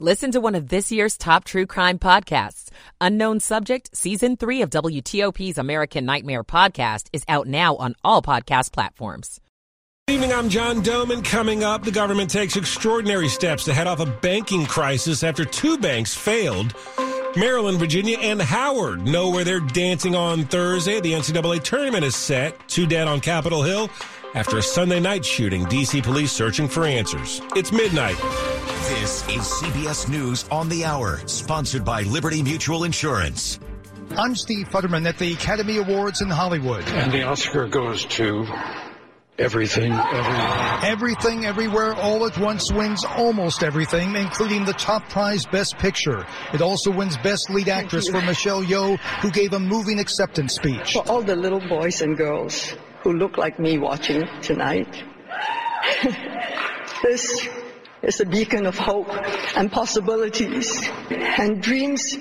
Listen to one of this year's top true crime podcasts. Unknown Subject, Season 3 of WTOP's American Nightmare podcast is out now on all podcast platforms. Good evening, I'm John Domen. Coming up, the government takes extraordinary steps to head off a banking crisis after two banks failed. Maryland, Virginia, and Howard know where they're dancing on Thursday. The NCAA tournament is set. Two dead on Capitol Hill after a Sunday night shooting. DC police searching for answers. It's midnight. This is CBS News on the Hour, sponsored by Liberty Mutual Insurance. I'm Steve Futterman at the Academy Awards in Hollywood. And the Oscar goes to Everything, everywhere. Everything, Everywhere, All at Once wins almost everything, including the top prize Best Picture. It also wins Best Lead Actress for Michelle Yeoh, who gave a moving acceptance speech. For all the little boys and girls who look like me watching tonight, this is a beacon of hope and possibilities and dreams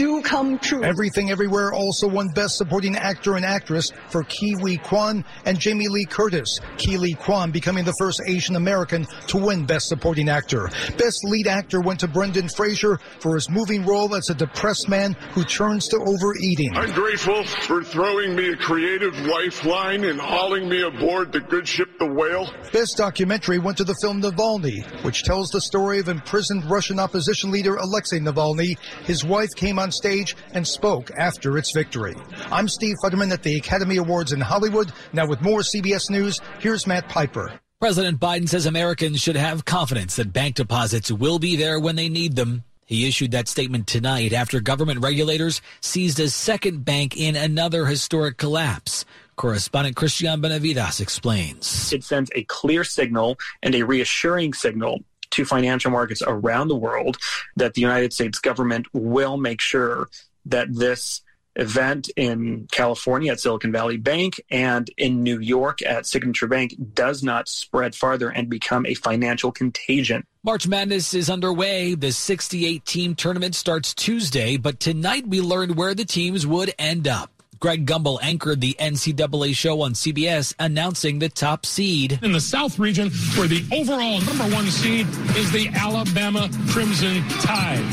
do come true. Everything Everywhere also won Best Supporting Actor and Actress for Ke Huy Quan and Jamie Lee Curtis. Ke Quan becoming the first Asian American to win Best Supporting Actor. Best Lead Actor went to Brendan Fraser for his moving role as a depressed man who turns to overeating. I'm grateful for throwing me a creative lifeline and hauling me aboard the good ship the whale. Best documentary went to the film Navalny, which tells the story of imprisoned Russian opposition leader Alexei Navalny. His wife came on stage and spoke after its victory. I'm Steve Futterman at the Academy Awards in Hollywood. Now with more CBS News, here's Matt Piper. President Biden says Americans should have confidence that bank deposits will be there when they need them. He issued that statement tonight after government regulators seized a second bank in another historic collapse. Correspondent Christian Benavides explains. It sends a clear signal and a reassuring signal to financial markets around the world that the United States government will make sure that this event in California at Silicon Valley Bank and in New York at Signature Bank does not spread farther and become a financial contagion. March Madness is underway. The 68 team tournament starts Tuesday, but tonight we learned where the teams would end up. Greg Gumbel anchored the NCAA show on CBS, announcing the top seed. In the South region, where the overall number one seed is the Alabama Crimson Tide.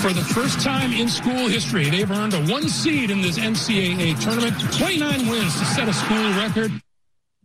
For the first time in school history, they've earned a one seed in this NCAA tournament, 29 wins to set a school record.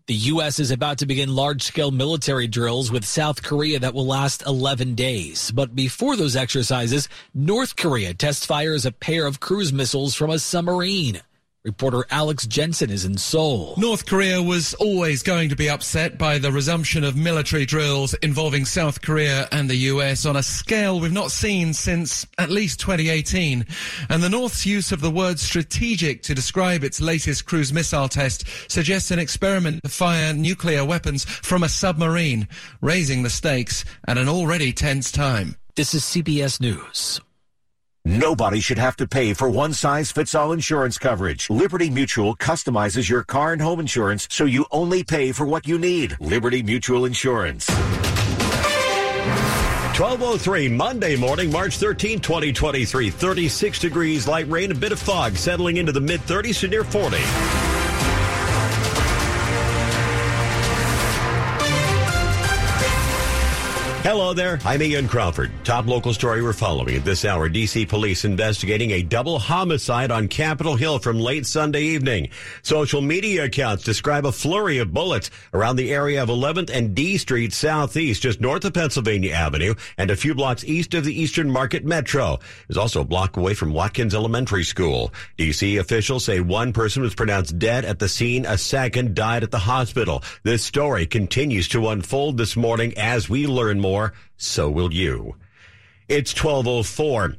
The U.S. is about to begin large scale military drills with South Korea that will last 11 days. But before those exercises, North Korea test fires a pair of cruise missiles from a submarine. Reporter Alex Jensen is in Seoul. North Korea was always going to be upset by the resumption of military drills involving South Korea and the US on a scale we've not seen since at least 2018. And the North's use of the word strategic to describe its latest cruise missile test suggests an experiment to fire nuclear weapons from a submarine, raising the stakes at an already tense time. This is CBS News. Nobody should have to pay for one size fits all insurance coverage. Liberty Mutual customizes your car and home insurance so you only pay for what you need. Liberty Mutual Insurance. 1203 Monday morning, March 13, 2023. 36 degrees, light rain, a bit of fog settling into the mid 30s to near 40. Hello there. I'm Ian Crawford. Top local story we're following at this hour. DC police investigating a double homicide on Capitol Hill from late Sunday evening. Social media accounts describe a flurry of bullets around the area of 11th and D Street Southeast, just north of Pennsylvania Avenue and a few blocks east of the Eastern Market Metro. Is also a block away from Watkins Elementary School. DC officials say one person was pronounced dead at the scene. A second died at the hospital. This story continues to unfold this morning as we learn more more, so will you. It's 1204.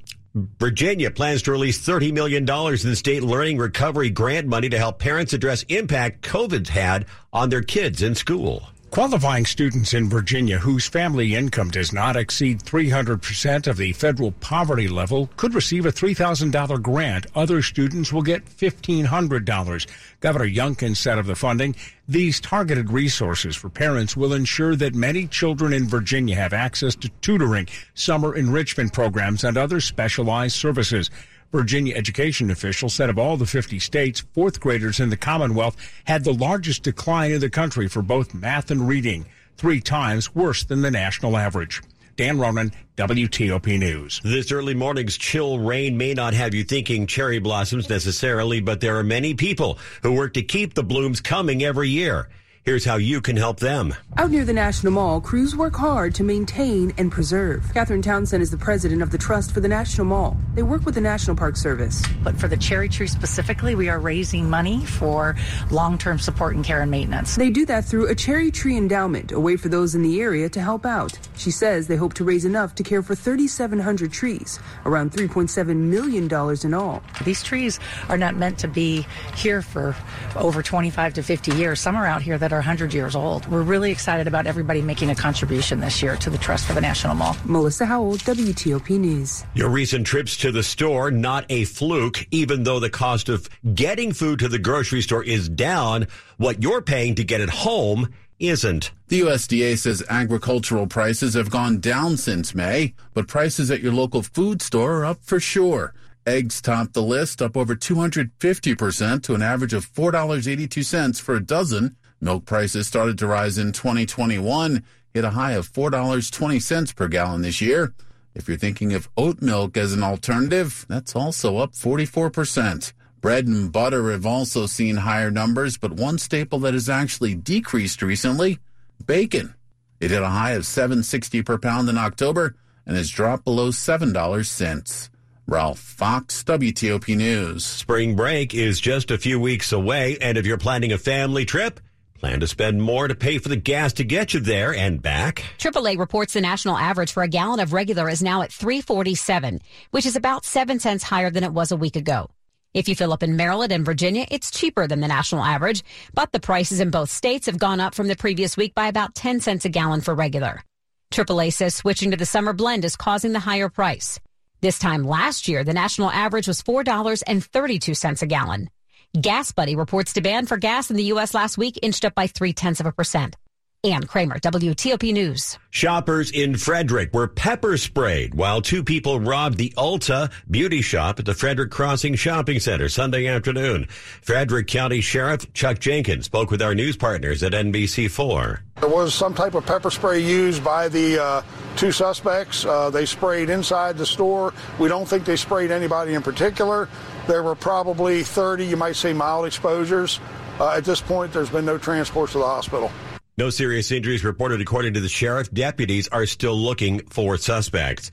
Virginia plans to release $30 million in state learning recovery grant money to help parents address impact COVID's had on their kids in school. Qualifying students in Virginia whose family income does not exceed 300% of the federal poverty level could receive a $3,000 grant. Other students will get $1,500. Governor Youngkin said of the funding, these targeted resources for parents will ensure that many children in Virginia have access to tutoring, summer enrichment programs, and other specialized services. Virginia education officials said of all the 50 states, fourth graders in the Commonwealth had the largest decline in the country for both math and reading, three times worse than the national average. Dan Ronan, WTOP News. This early morning's chill rain may not have you thinking cherry blossoms necessarily, but there are many people who work to keep the blooms coming every year. Here's how you can help them. Out near the National Mall, crews work hard to maintain and preserve. Catherine Townsend is the president of the Trust for the National Mall. They work with the National Park Service. But for the cherry tree specifically, we are raising money for long term support and care and maintenance. They do that through a cherry tree endowment, a way for those in the area to help out. She says they hope to raise enough to care for 3,700 trees, around $3.7 million in all. These trees are not meant to be here for over 25 to 50 years. Some are out here that are 100 years old. We're really excited about everybody making a contribution this year to the Trust for the National Mall. Melissa Howell, WTOP News. Your recent trips to the store, not a fluke, even though the cost of getting food to the grocery store is down, what you're paying to get it home isn't. The USDA says agricultural prices have gone down since May, but prices at your local food store are up for sure. Eggs topped the list, up over 250% to an average of $4.82 for a dozen. Milk prices started to rise in 2021, hit a high of $4.20 per gallon this year. If you're thinking of oat milk as an alternative, that's also up 44%. Bread and butter have also seen higher numbers, but one staple that has actually decreased recently, bacon. It hit a high of 7.60 per pound in October and has dropped below $7 since. Ralph Fox, WTOP News. Spring break is just a few weeks away, and if you're planning a family trip, Plan to spend more to pay for the gas to get you there and back. AAA reports the national average for a gallon of regular is now at 347, which is about 7 cents higher than it was a week ago. If you fill up in Maryland and Virginia, it's cheaper than the national average, but the prices in both states have gone up from the previous week by about 10 cents a gallon for regular. AAA says switching to the summer blend is causing the higher price. This time last year, the national average was $4.32 a gallon. Gas Buddy reports demand for gas in the U.S. last week inched up by three tenths of a percent. Ann Kramer, WTOP News. Shoppers in Frederick were pepper sprayed while two people robbed the Ulta beauty shop at the Frederick Crossing Shopping Center Sunday afternoon. Frederick County Sheriff Chuck Jenkins spoke with our news partners at NBC4. There was some type of pepper spray used by the uh, two suspects. Uh, they sprayed inside the store. We don't think they sprayed anybody in particular. There were probably 30, you might say, mild exposures. Uh, at this point, there's been no transports to the hospital. No serious injuries reported according to the sheriff. Deputies are still looking for suspects.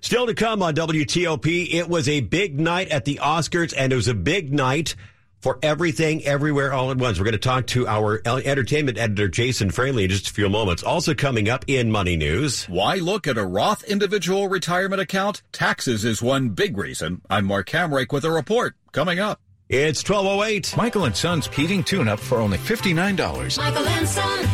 Still to come on WTOP, it was a big night at the Oscars and it was a big night for everything, everywhere, all at once. We're going to talk to our entertainment editor, Jason Fraley, in just a few moments. Also coming up in Money News. Why look at a Roth individual retirement account? Taxes is one big reason. I'm Mark Hamrick with a report coming up. It's 1208. Michael and Son's heating tune up for only $59. Michael and Son.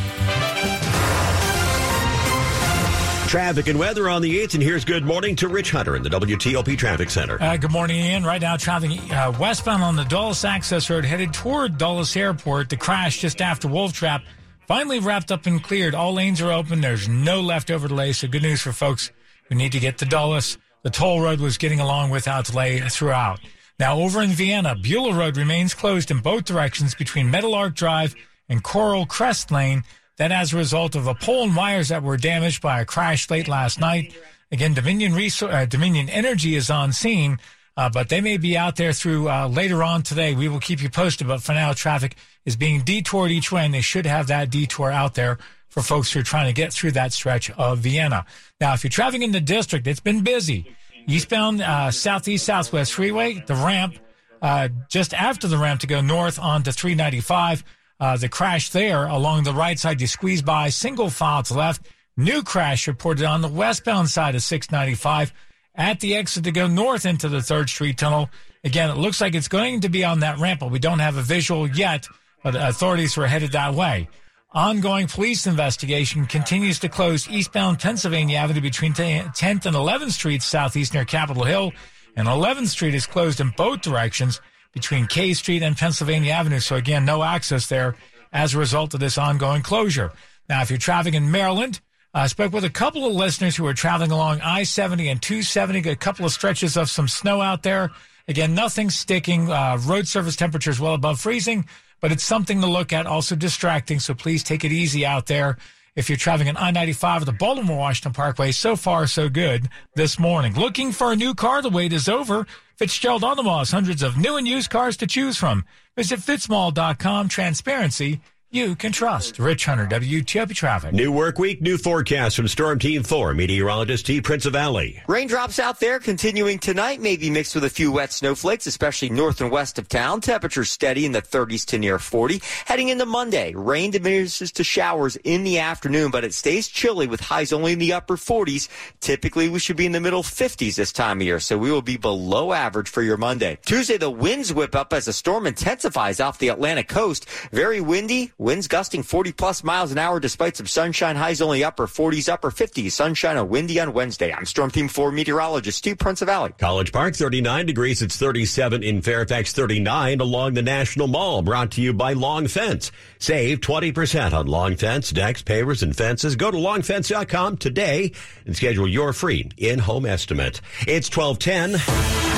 Traffic and weather on the 8th, and here's good morning to Rich Hunter in the WTOP Traffic Center. Uh, good morning, Ian. Right now, traveling uh, westbound on the Dulles Access Road headed toward Dulles Airport. The crash just after Wolf Trap finally wrapped up and cleared. All lanes are open. There's no leftover delay, so good news for folks who need to get to Dulles. The toll road was getting along without delay throughout. Now, over in Vienna, Beulah Road remains closed in both directions between Meadowlark Drive and Coral Crest Lane. That as a result of a pole and wires that were damaged by a crash late last night. Again, Dominion, Resor- uh, Dominion Energy is on scene, uh, but they may be out there through uh, later on today. We will keep you posted, but for now, traffic is being detoured each way, and they should have that detour out there for folks who are trying to get through that stretch of Vienna. Now, if you're traveling in the district, it's been busy. Eastbound uh, Southeast Southwest Freeway, the ramp, uh, just after the ramp to go north onto 395. Uh, the crash there along the right side, you squeeze by, single file to left. New crash reported on the westbound side of 695 at the exit to go north into the 3rd Street Tunnel. Again, it looks like it's going to be on that ramp, but we don't have a visual yet, but authorities were headed that way. Ongoing police investigation continues to close eastbound Pennsylvania Avenue between 10th and 11th Streets southeast near Capitol Hill, and 11th Street is closed in both directions between K Street and Pennsylvania Avenue. So again, no access there as a result of this ongoing closure. Now, if you're traveling in Maryland, I spoke with a couple of listeners who are traveling along I-70 and 270, a couple of stretches of some snow out there. Again, nothing sticking. Uh, road surface temperatures well above freezing but it's something to look at, also distracting. So please take it easy out there. if you're traveling on I-95 or the Baltimore Washington Parkway. So far, so good this morning. Looking for a new car? The wait is over. Fitzgerald Automall has hundreds of new and used cars to choose from. Visit fitzmall.com. Transparency you can trust. Rich Hunter, WTOP Traffic. New work week, new forecast from Storm Team 4, meteorologist Steve Prinzivalli. Raindrops out there continuing tonight, maybe mixed with a few wet snowflakes, especially north and west of town. Temperatures steady in the 30s to near 40. Heading into Monday, rain diminishes to showers in the afternoon, but it stays chilly with highs only in the upper 40s. Typically, we should be in the middle 50s this time of year, so we will be below average for your Monday. Tuesday, the winds whip up as the storm intensifies off the Atlantic coast. Very windy Winds gusting 40 plus miles an hour despite some sunshine. Highs only upper 40s, upper 50s. Sunshine and windy on Wednesday. I'm Storm Team 4 meteorologist Steve Prinzivalli. College Park 39 degrees. It's 37 in Fairfax 39 along the National Mall. Brought to you by Long Fence. Save 20% on Long Fence, decks, pavers, and fences. Go to longfence.com today and schedule your free in-home estimate. It's 1210.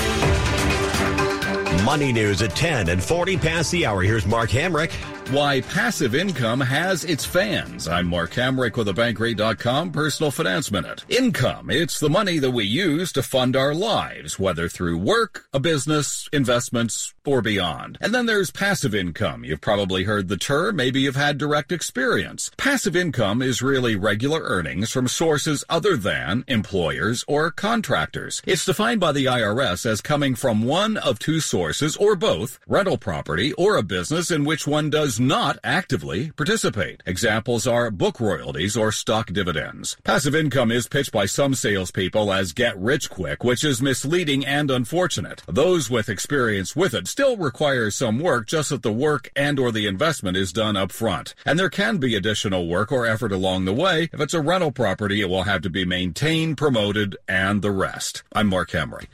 Money news at 10 and 40 past the hour. Here's Mark Hamrick. Why passive income has its fans. I'm Mark Hamrick with a Bankrate.com personal finance minute. Income, it's the money that we use to fund our lives, whether through work, a business, investments, or beyond. And then there's passive income. You've probably heard the term, maybe you've had direct experience. Passive income is really regular earnings from sources other than employers or contractors. It's defined by the IRS as coming from one of two sources or both, rental property or a business in which one does not actively participate. Examples are book royalties or stock dividends. Passive income is pitched by some salespeople as get rich quick, which is misleading and unfortunate. Those with experience with it still require some work, just that the work and or the investment is done up front. And there can be additional work or effort along the way. If it's a rental property, it will have to be maintained, promoted, and the rest. I'm Mark Hamrick.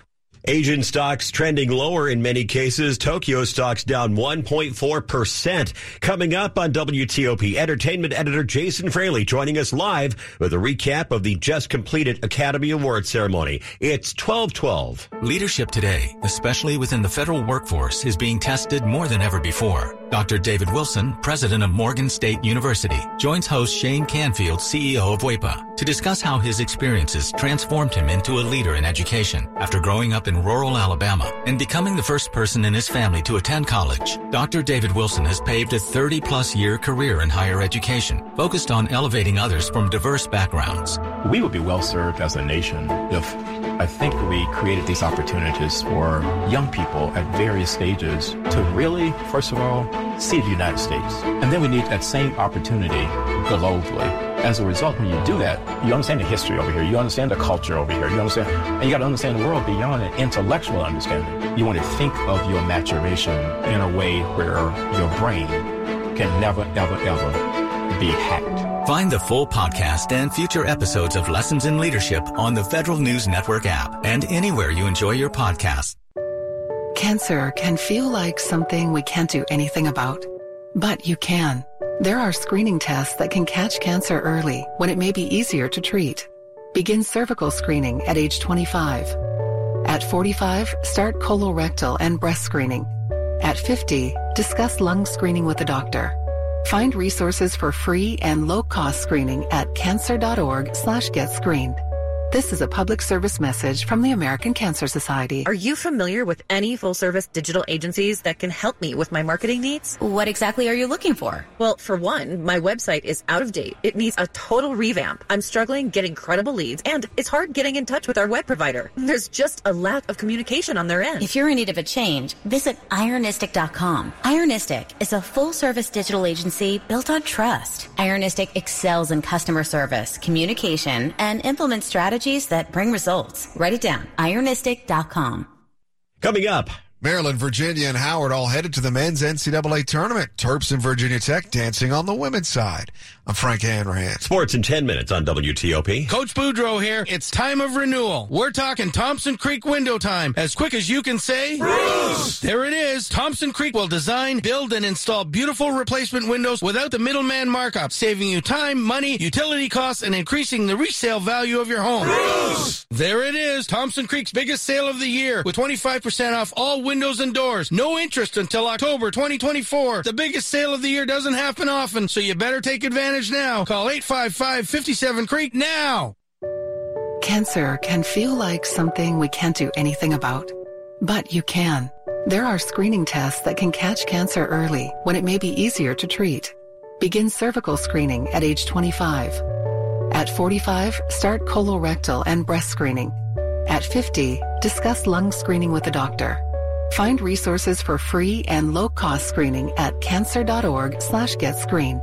Asian stocks trending lower in many cases. Tokyo stocks down 1.4%. Coming up on WTOP, entertainment editor Jason Fraley joining us live with a recap of the just completed Academy Award ceremony. It's 1212. Leadership today, especially within the federal workforce, is being tested more than ever before. Dr. David Wilson, president of Morgan State University, joins host Shane Canfield, CEO of WEPA, to discuss how his experiences transformed him into a leader in education after growing up in rural Alabama and becoming the first person in his family to attend college. Dr. David Wilson has paved a 30 plus year career in higher education, focused on elevating others from diverse backgrounds. We would be well served as a nation if I think we created these opportunities for young people at various stages to really, first of all, see the United States. And then we need that same opportunity globally. As a result, when you do that, you understand the history over here, you understand the culture over here, you understand, and you got to understand the world beyond an intellectual understanding. You want to think of your maturation in a way where your brain can never, ever, ever be hacked. Find the full podcast and future episodes of Lessons in Leadership on the Federal News Network app and anywhere you enjoy your podcast. Cancer can feel like something we can't do anything about, but you can. There are screening tests that can catch cancer early when it may be easier to treat. Begin cervical screening at age 25. At 45, start colorectal and breast screening. At 50, discuss lung screening with a doctor. Find resources for free and low-cost screening at cancer.org slash get screened. This is a public service message from the American Cancer Society. Are you familiar with any full service digital agencies that can help me with my marketing needs? What exactly are you looking for? Well, for one, my website is out of date. It needs a total revamp. I'm struggling getting credible leads and it's hard getting in touch with our web provider. There's just a lack of communication on their end. If you're in need of a change, visit ironistic.com. Ironistic is a full service digital agency built on trust. Ironistic excels in customer service, communication, and implements strategies that bring results. Write it down. Ironistic.com. Coming up. Maryland, Virginia, and Howard all headed to the men's NCAA tournament. Terps and Virginia Tech dancing on the women's side. I'm Frank Hanrahan. Sports in 10 minutes on WTOP. Coach Boudreau here. It's time of renewal. We're talking Thompson Creek window time. As quick as you can say. Bruce! There it is. Thompson Creek will design, build, and install beautiful replacement windows without the middleman markup, saving you time, money, utility costs, and increasing the resale value of your home. Bruce! There it is. Thompson Creek's biggest sale of the year with 25% off all windows windows, and doors. No interest until October 2024. The biggest sale of the year doesn't happen often, so you better take advantage now. Call 855 57 Creek now. Cancer can feel like something we can't do anything about, but you can. There are screening tests that can catch cancer early when it may be easier to treat. Begin cervical screening at age 25. At 45, start colorectal and breast screening. At 50, discuss lung screening with a doctor. Find resources for free and low-cost screening at cancer.org slash get screened.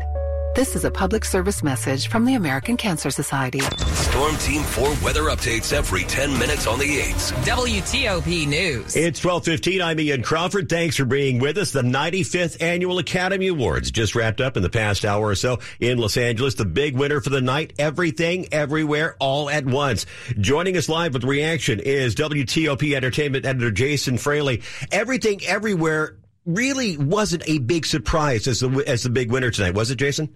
This is a public service message from the American Cancer Society. Storm Team 4 weather updates every 10 minutes on the 8s. WTOP News. It's 1215. I'm Ian Crawford. Thanks for being with us. The 95th Annual Academy Awards just wrapped up in the past hour or so in Los Angeles. The big winner for the night. Everything, everywhere, all at once. Joining us live with reaction is WTOP Entertainment Editor Jason Fraley. Everything, everywhere really wasn't a big surprise as the as the big winner tonight, was it, Jason?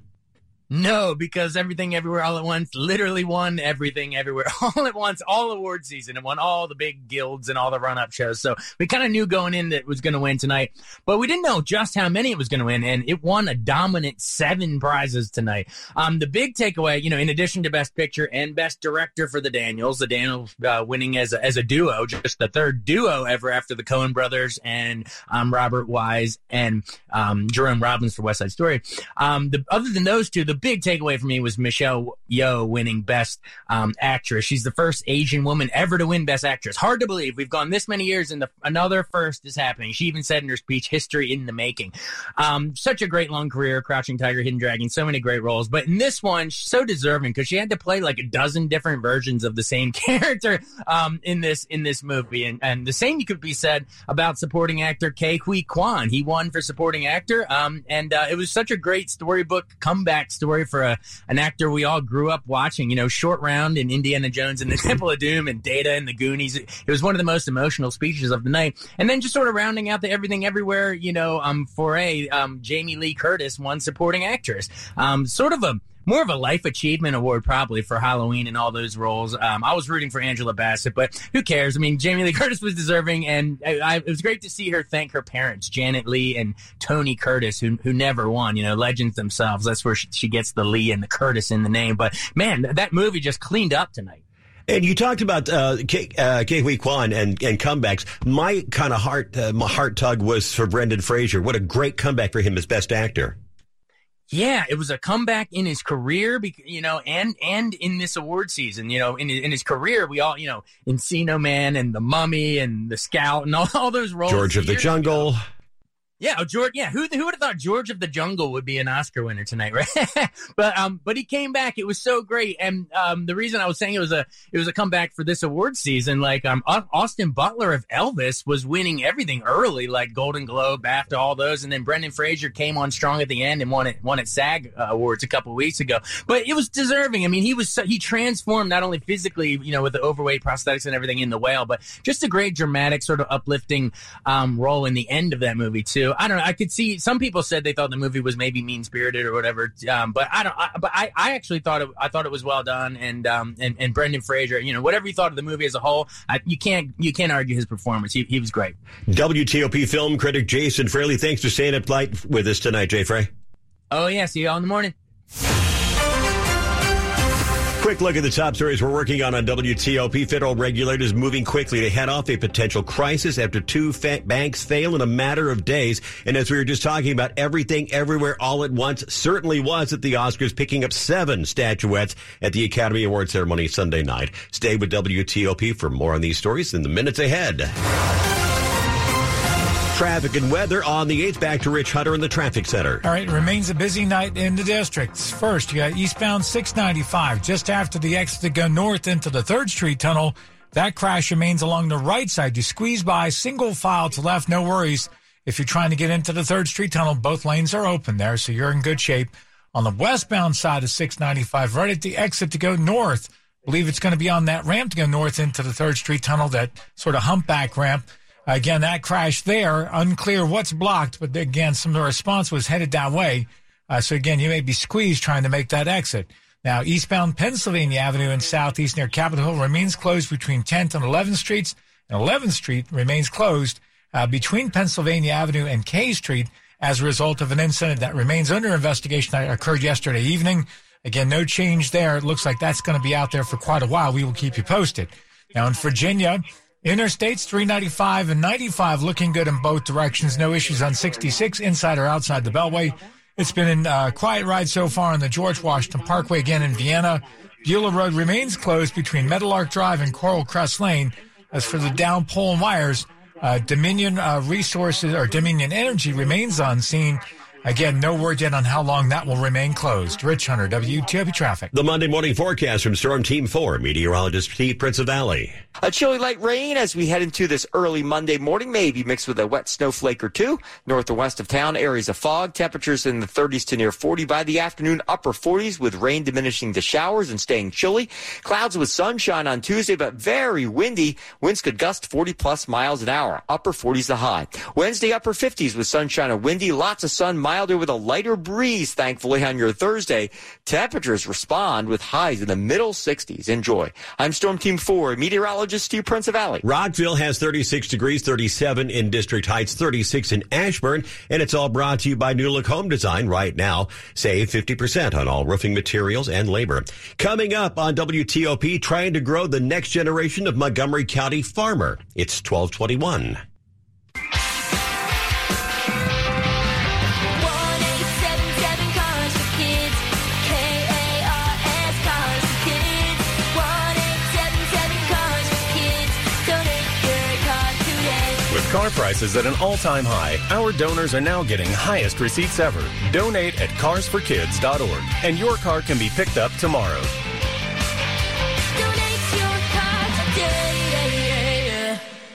No, because everything everywhere all at once literally won everything everywhere all at once, all award season. It won all the big guilds and all the run up shows. So we kind of knew going in that it was going to win tonight, but we didn't know just how many it was going to win. And it won a dominant seven prizes tonight. Um, the big takeaway, you know, in addition to best picture and best director for the Daniels, the Daniels uh, winning as a, as a duo, just the third duo ever after the Coen brothers and um, Robert Wise and um, Jerome Robbins for West Side Story. Um, the, other than those two, the big takeaway for me was Michelle Yeoh winning Best um, Actress. She's the first Asian woman ever to win Best Actress. Hard to believe. We've gone this many years and the, another first is happening. She even said in her speech, history in the making. Um, such a great long career, Crouching Tiger, Hidden Dragon, so many great roles. But in this one, so deserving because she had to play like a dozen different versions of the same character um, in this in this movie. And, and the same could be said about supporting actor Ke Huy Quan. He won for supporting actor. Um, and uh, it was such a great storybook comeback story for a, an actor we all grew up watching. You know, Short Round and Indiana Jones and the Temple of Doom and Data and the Goonies. It, was won of the most emotional speeches of the night. And then just sort of rounding out the everything everywhere, you know, um, for a um, Jamie Lee Curtis one supporting actress. Um, sort of a more of a life achievement award probably for Halloween and all those roles. Um, I was rooting for Angela Bassett, but who cares? I mean, Jamie Lee Curtis was deserving, and I, I, it was great to see her thank her parents, Janet Leigh and Tony Curtis, who who never won. You know, legends themselves. That's where she, she gets the Lee and the Curtis in the name. But man, that movie just cleaned up tonight. And you talked about uh, Ke, uh, Ke Huy Quan and, and comebacks. My kind of heart, uh, my heart tug was for Brendan Fraser. What a great comeback for him as Best Actor. Yeah, it was a comeback in his career, you know, and and in this award season, you know, in in his career, we all, you know, Encino Man and the Mummy and the Scout and all, all those roles. George of the Jungle. Ago. Yeah, oh, George. Yeah, who who would have thought George of the Jungle would be an Oscar winner tonight, right? but um, but he came back. It was so great, and um, the reason I was saying it was a it was a comeback for this award season. Like um, Austin Butler of Elvis was winning everything early, like Golden Globe, BAFTA, all those, and then Brendan Fraser came on strong at the end and won it won at SAG uh, Awards a couple weeks ago. But it was deserving. I mean, he was so, he transformed not only physically, you know, with the overweight prosthetics and everything in the whale, but just a great dramatic, sort of uplifting um, role in the end of that movie too. I don't know. I could see some people said they thought the movie was maybe mean spirited or whatever. Um, but I don't. I, but I, I actually thought it. I thought it was well done. And um, and, and Brendan Fraser. You know, whatever you thought of the movie as a whole, I, you can't you can't argue his performance. He, he was great. WTOP film critic Jason Fraley. Thanks for staying up late with us tonight, Jay Frey. Oh yeah. See you all in the morning. Quick look at the top stories we're working on on WTOP. Federal regulators moving quickly to head off a potential crisis after two fa- banks fail in a matter of days. And as we were just talking about, everything, everywhere, all at once certainly was at the Oscars, picking up seven statuettes at the Academy Award ceremony Sunday night. Stay with WTOP for more on these stories in the minutes ahead. Traffic and weather on the 8th. Back to Rich Hunter in the traffic center. All right, remains a busy night in the districts. First, you got eastbound 695 just after the exit to go north into the 3rd Street tunnel. That crash remains along the right side. You squeeze by, single file to left, no worries. If you're trying to get into the 3rd Street tunnel, both lanes are open there, so you're in good shape. On the westbound side of 695, right at the exit to go north, believe it's going to be on that ramp to go north into the 3rd Street tunnel, that sort of humpback ramp. Again, that crash there, unclear what's blocked, but again, some of the response was headed that way. Uh, so again, you may be squeezed trying to make that exit. Now, eastbound Pennsylvania Avenue in southeast near Capitol Hill remains closed between 10th and 11th Streets, and 11th Street remains closed uh, between Pennsylvania Avenue and K Street as a result of an incident that remains under investigation that occurred yesterday evening. Again, no change there. It looks like that's going to be out there for quite a while. We will keep you posted. Now in Virginia, interstates 395 and 95 looking good in both directions. No issues on 66 inside or outside the Beltway. It's been a uh, quiet ride so far on the George Washington Parkway again in Vienna. Beulah Road remains closed between Meadowlark Drive and Coral Crest Lane. As for the down pole wires, uh, Dominion uh, Resources or Dominion Energy remains on scene Again, no word yet on how long that will remain closed. Rich Hunter, WTOP Traffic. The Monday morning forecast from Storm Team 4, meteorologist Steve Prinzivalli. A chilly light rain as we head into this early Monday morning, maybe mixed with a wet snowflake or two. North and west of town, areas of fog. Temperatures in the 30s to near 40 by the afternoon, upper 40s with rain diminishing to showers and staying chilly. Clouds with sunshine on Tuesday, but very windy. Winds could gust 40 plus miles an hour. Upper 40s the high. Wednesday, upper 50s with sunshine and windy. Lots of sun, milder with a lighter breeze, thankfully, on your Thursday. Temperatures respond with highs in the middle 60s. Enjoy. I'm Storm Team 4, meteorologist Steve Prince of Valley. Rockville has 36 degrees, 37 in District Heights, 36 in Ashburn, and it's all brought to you by New Look Home Design right now. Save 50% on all roofing materials and labor. Coming up on WTOP, trying to grow the next generation of Montgomery County farmer. It's 1221. Car prices at an all-time high, our donors are now getting highest receipts ever. Donate at carsforkids.org and your car can be picked up tomorrow.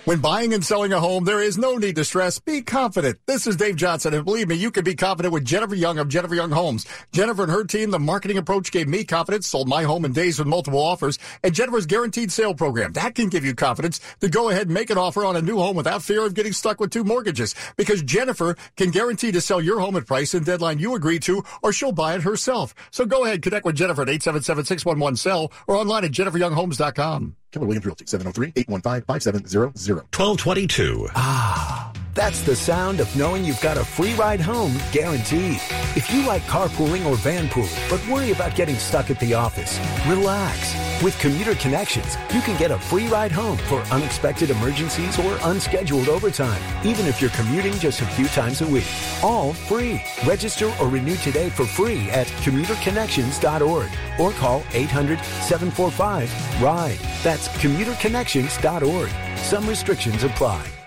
When buying and selling a home, there is no need to stress. Be confident. This is Dave Johnson, and believe me, you can be confident with Jennifer Young of Jennifer Young Homes. Jennifer and her team, the marketing approach gave me confidence, sold my home in days with multiple offers, and Jennifer's guaranteed sale program. That can give you confidence to go ahead and make an offer on a new home without fear of getting stuck with two mortgages. Because Jennifer can guarantee to sell your home at price and deadline you agree to, or she'll buy it herself. So go ahead, connect with Jennifer at 877-611-SELL or online at jenniferyounghomes.com. Keller Williams Realty, 703-815-5700. 1222. Ah, that's the sound of knowing you've got a free ride home guaranteed. If you like carpooling or vanpooling, but worry about getting stuck at the office, relax. With Commuter Connections, you can get a free ride home for unexpected emergencies or unscheduled overtime, even if you're commuting just a few times a week. All free. Register or renew today for free at commuterconnections.org or call 800-745-RIDE. That's commuterconnections.org. Some restrictions apply.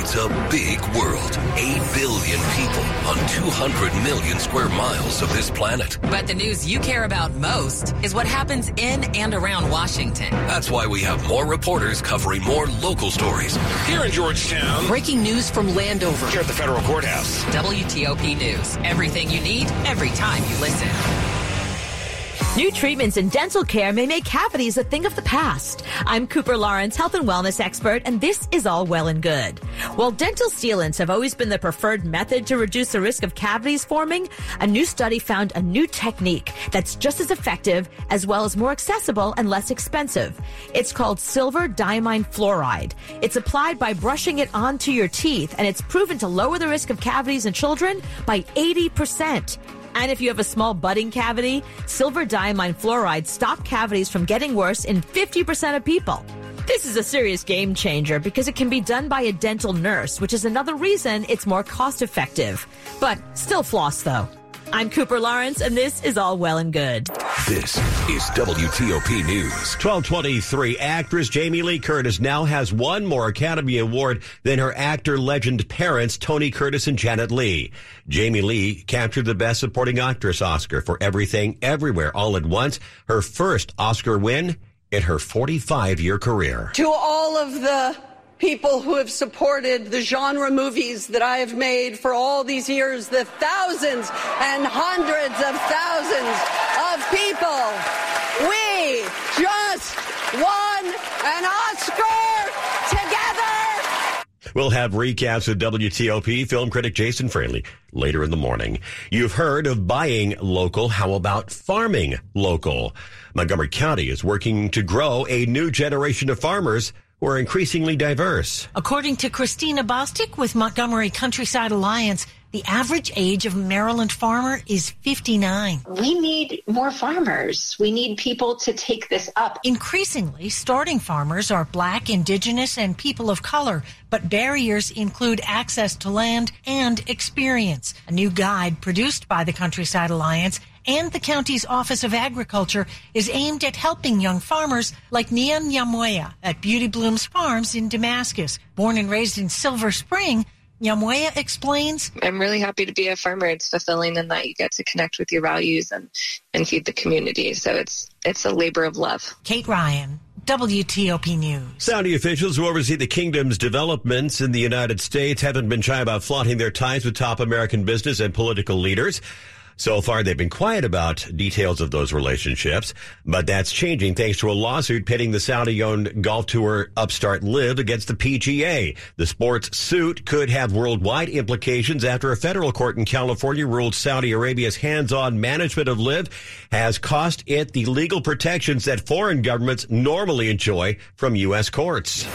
It's a big world. 8 billion people on 200 million square miles of this planet. But the news you care about most is what happens in and around Washington. That's why we have more reporters covering more local stories. Here in Georgetown. Breaking news from Landover. Here at the federal courthouse. WTOP News. Everything you need, every time you listen. New treatments in dental care may make cavities a thing of the past. I'm Cooper Lawrence, health and wellness expert, and this is all well and good. While dental sealants have always been the preferred method to reduce the risk of cavities forming, a new study found a new technique that's just as effective as well as more accessible and less expensive. It's called silver diamine fluoride. It's applied by brushing it onto your teeth, and it's proven to lower the risk of cavities in children by 80%. And if you have a small budding cavity, silver diamine fluoride stop cavities from getting worse in 50% of people. This is a serious game changer because it can be done by a dental nurse, which is another reason it's more cost effective. But still floss though. I'm Cooper Lawrence, and this is all well and good. This is WTOP News. 1223. Actress Jamie Lee Curtis now has one more Academy Award than her actor legend parents, Tony Curtis and Janet Leigh. Jamie Lee captured the Best Supporting Actress Oscar for Everything Everywhere All at Once, her first Oscar win in her 45 year career. To all of the people who have supported the genre movies that I have made for all these years, the thousands and hundreds of thousands of people. We just won an Oscar together. We'll have recaps of WTOP film critic Jason Fraley later in the morning. You've heard of buying local. How about farming local? Montgomery County is working to grow a new generation of farmers who are increasingly diverse. According to Christina Bostic with Montgomery Countryside Alliance, the average age of Maryland farmer is 59. We need more farmers. We need people to take this up. Increasingly, starting farmers are black, indigenous, and people of color, but barriers include access to land and experience. A new guide produced by the Countryside Alliance and the county's Office of Agriculture is aimed at helping young farmers like Nian Nyamweya at Beauty Blooms Farms in Damascus. Born and raised in Silver Spring, Nyamweya explains. I'm really happy to be a farmer. It's fulfilling in that you get to connect with your values and, and feed the community. So it's it's a labor of love. Kate Ryan, WTOP News. Saudi officials who oversee the kingdom's developments in the United States haven't been shy about flaunting their ties with top American business and political leaders. So far, they've been quiet about details of those relationships, but that's changing thanks to a lawsuit pitting the Saudi-owned golf tour upstart LIV against the PGA. The sports suit could have worldwide implications after a federal court in California ruled Saudi Arabia's hands-on management of LIV has cost it the legal protections that foreign governments normally enjoy from U.S. courts.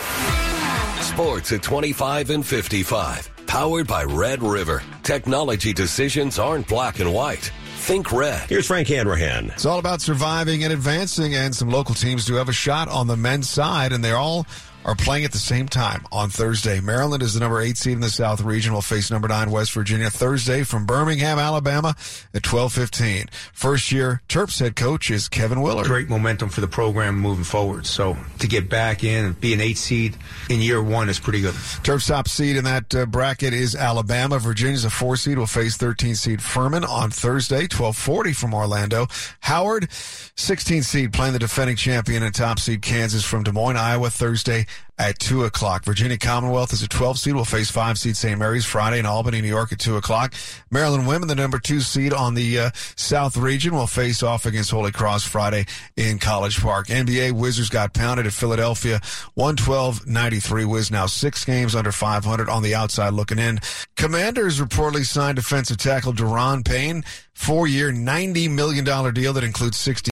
Sports at 25 and 55. Powered by Red River. Technology decisions aren't black and white. Think red. Here's Frank Hanrahan. It's all about surviving and advancing, and some local teams do have a shot on the men's side, and they're all are playing at the same time on Thursday. Maryland is the number eight seed in the South region. Will face number nine West Virginia Thursday from Birmingham, Alabama at twelve fifteen. First year Terps head coach is Kevin Willard. Great momentum for the program moving forward. So to get back in and be an eight seed in year one is pretty good. Terps top seed in that uh, bracket is Alabama. Virginia's a four seed. Will face thirteen seed Furman on Thursday, twelve forty from Orlando. Howard, sixteen seed playing the defending champion and top seed Kansas from Des Moines, Iowa Thursday at 2 o'clock. Virginia Commonwealth is a 12 seed. will face 5 seed St. Mary's Friday in Albany, New York at 2 o'clock. Maryland women, the number 2 seed on the uh, South region, will face off against Holy Cross Friday in College Park. NBA Wizards got pounded at Philadelphia 112-93. Wiz now six games under 500 on the outside looking in. Commanders reportedly signed defensive tackle Daron Payne, four-year, $90 million deal that includes 60